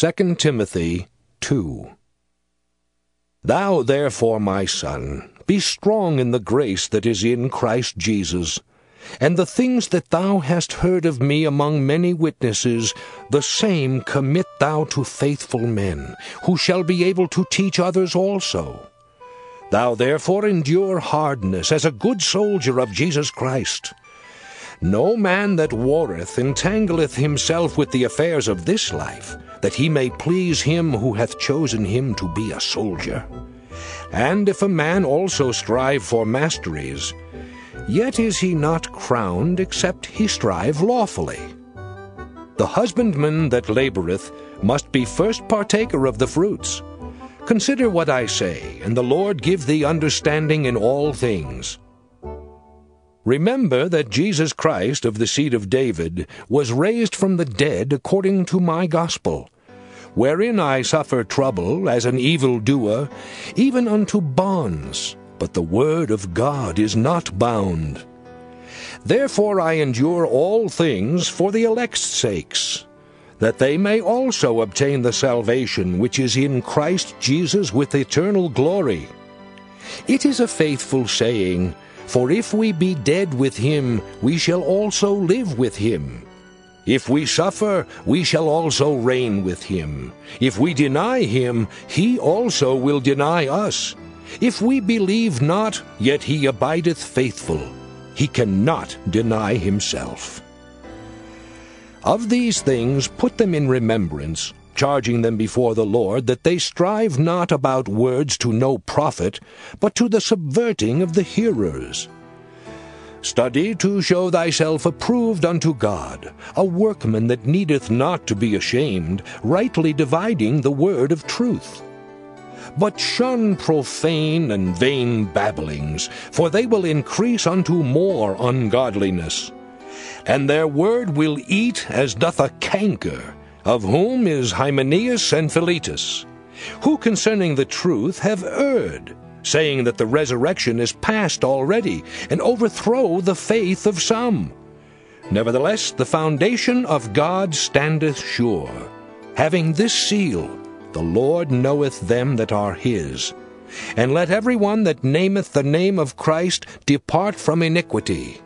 2 Timothy 2 Thou therefore, my son, be strong in the grace that is in Christ Jesus. And the things that thou hast heard of me among many witnesses, the same commit thou to faithful men, who shall be able to teach others also. Thou therefore endure hardness as a good soldier of Jesus Christ. No man that warreth entangleth himself with the affairs of this life, that he may please him who hath chosen him to be a soldier. And if a man also strive for masteries, yet is he not crowned except he strive lawfully. The husbandman that laboureth must be first partaker of the fruits. Consider what I say, and the Lord give thee understanding in all things. Remember that Jesus Christ of the seed of David was raised from the dead according to my gospel, wherein I suffer trouble as an evildoer, even unto bonds, but the word of God is not bound. Therefore I endure all things for the elect's sakes, that they may also obtain the salvation which is in Christ Jesus with eternal glory. It is a faithful saying, For if we be dead with him, we shall also live with him. If we suffer, we shall also reign with him. If we deny him, he also will deny us. If we believe not, yet he abideth faithful. He cannot deny himself. Of these things put them in remembrance, charging them before the Lord that they strive not about words to no profit, but to the subverting of the hearers. Study to show thyself approved unto God, a workman that needeth not to be ashamed, rightly dividing the word of truth. But shun profane and vain babblings, for they will increase unto more ungodliness. And their word will eat as doth a canker, of whom is Hymenaeus and Philetus, who concerning the truth have erred saying that the resurrection is past already, and overthrow the faith of some. Nevertheless, the foundation of God standeth sure, having this seal, The Lord knoweth them that are his. And let every one that nameth the name of Christ depart from iniquity.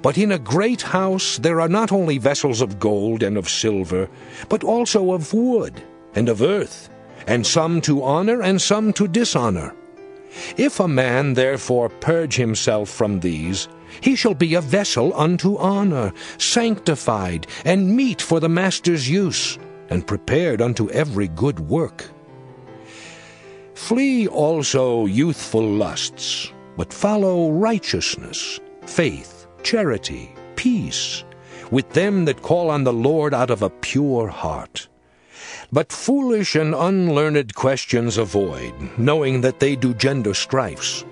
But in a great house there are not only vessels of gold and of silver, but also of wood and of earth, and some to honor and some to dishonor. If a man therefore purge himself from these, he shall be a vessel unto honor, sanctified, and meet for the master's use, and prepared unto every good work. Flee also youthful lusts, but follow righteousness, faith, charity, peace, with them that call on the Lord out of a pure heart. But foolish and unlearned questions avoid, knowing that they do gender strifes.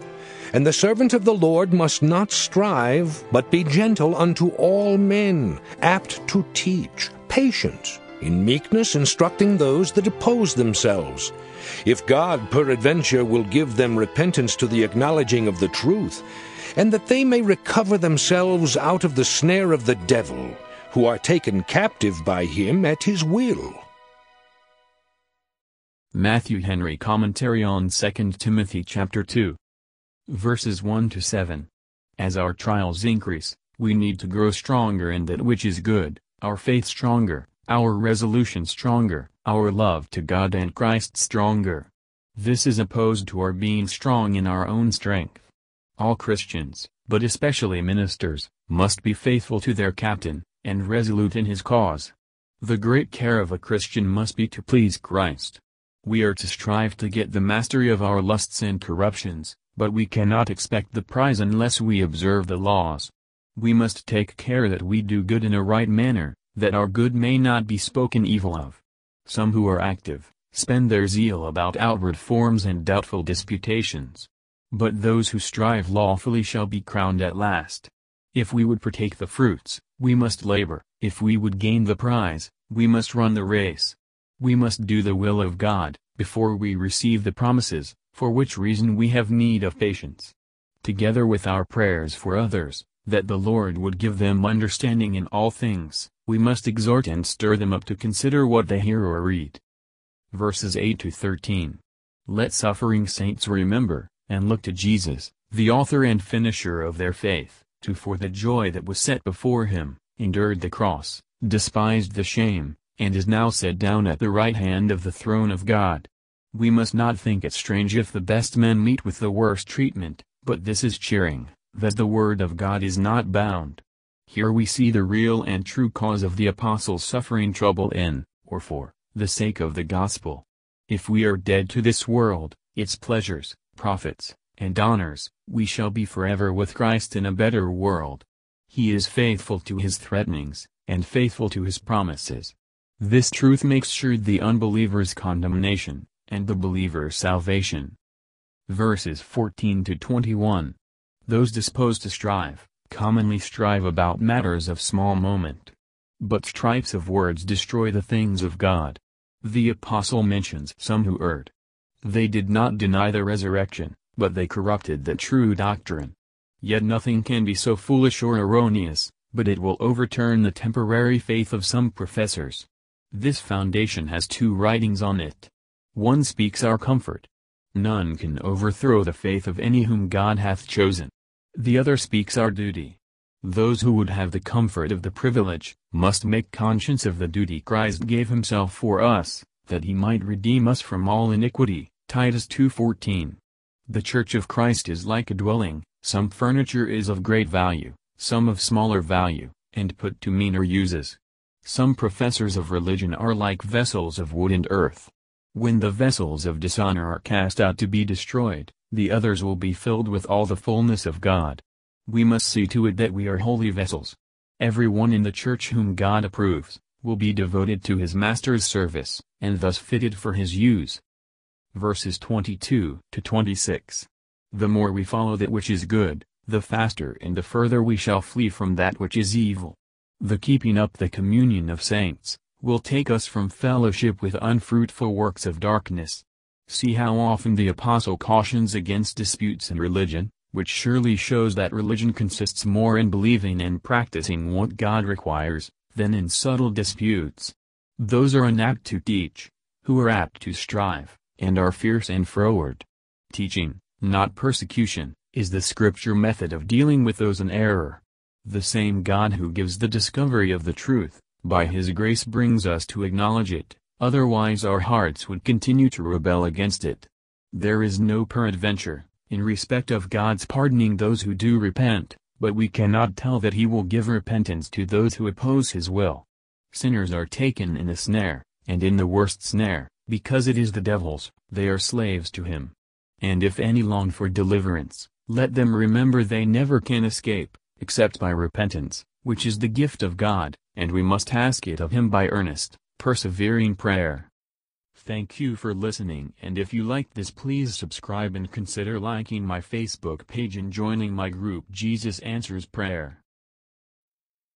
And the servant of the Lord must not strive, but be gentle unto all men, apt to teach, patient, in meekness instructing those that oppose themselves. If God peradventure will give them repentance to the acknowledging of the truth, and that they may recover themselves out of the snare of the devil, who are taken captive by him at his will. Matthew Henry Commentary on 2 Timothy chapter 2 Verses 1 to 7 As our trials increase, we need to grow stronger in that which is good, our faith stronger, our resolution stronger, our love to God and Christ stronger. This is opposed to our being strong in our own strength. All Christians, but especially ministers, must be faithful to their captain, and resolute in his cause. The great care of a Christian must be to please Christ. We are to strive to get the mastery of our lusts and corruptions, but we cannot expect the prize unless we observe the laws. We must take care that we do good in a right manner, that our good may not be spoken evil of. Some who are active, spend their zeal about outward forms and doubtful disputations. But those who strive lawfully shall be crowned at last. If we would partake the fruits, we must labor, if we would gain the prize, we must run the race. We must do the will of God, before we receive the promises, for which reason we have need of patience. Together with our prayers for others, that the Lord would give them understanding in all things, we must exhort and stir them up to consider what they hear or read. Verses 8 to 13. Let suffering saints remember, and look to Jesus, the author and finisher of their faith, who for the joy that was set before him, endured the cross, despised the shame, and is now set down at the right hand of the throne of God. We must not think it strange if the best men meet with the worst treatment, but this is cheering, that the word of God is not bound. Here we see the real and true cause of the apostles suffering trouble in, or for, the sake of the gospel. If we are dead to this world, its pleasures, profits, and honors, we shall be forever with Christ in a better world. He is faithful to his threatenings, and faithful to his promises. This truth makes sure the unbeliever's condemnation, and the believer's salvation. Verses 14 to 21. Those disposed to strive, commonly strive about matters of small moment. But stripes of words destroy the things of God. The apostle mentions some who erred. They did not deny the resurrection, but they corrupted the true doctrine. Yet nothing can be so foolish or erroneous, but it will overturn the temporary faith of some professors. This foundation has two writings on it. One speaks our comfort. None can overthrow the faith of any whom God hath chosen. The other speaks our duty. Those who would have the comfort of the privilege, must make conscience of the duty Christ gave himself for us, that he might redeem us from all iniquity. Titus 2.14 The Church of Christ is like a dwelling, some furniture is of great value, some of smaller value, and put to meaner uses. Some professors of religion are like vessels of wood and earth. When the vessels of dishonor are cast out to be destroyed, the others will be filled with all the fullness of God. We must see to it that we are holy vessels. Every one in the church whom God approves, will be devoted to his master's service, and thus fitted for his use. Verses 22 to 26. The more we follow that which is good, the faster and the further we shall flee from that which is evil. The keeping up the communion of saints, will take us from fellowship with unfruitful works of darkness. See how often the apostle cautions against disputes in religion, which surely shows that religion consists more in believing and practicing what God requires, than in subtle disputes. Those are inapt to teach, who are apt to strive, and are fierce and froward. Teaching, not persecution, is the scripture method of dealing with those in error. The same God who gives the discovery of the truth, by his grace brings us to acknowledge it, otherwise our hearts would continue to rebel against it. There is no peradventure, in respect of God's pardoning those who do repent, but we cannot tell that he will give repentance to those who oppose his will. Sinners are taken in a snare, and in the worst snare, because it is the devil's, they are slaves to him. And if any long for deliverance, let them remember they never can escape, except by repentance, which is the gift of God, and we must ask it of him by earnest, persevering prayer. Thank you for listening and if you liked this please subscribe and consider liking my Facebook page and joining my group Jesus Answers Prayer.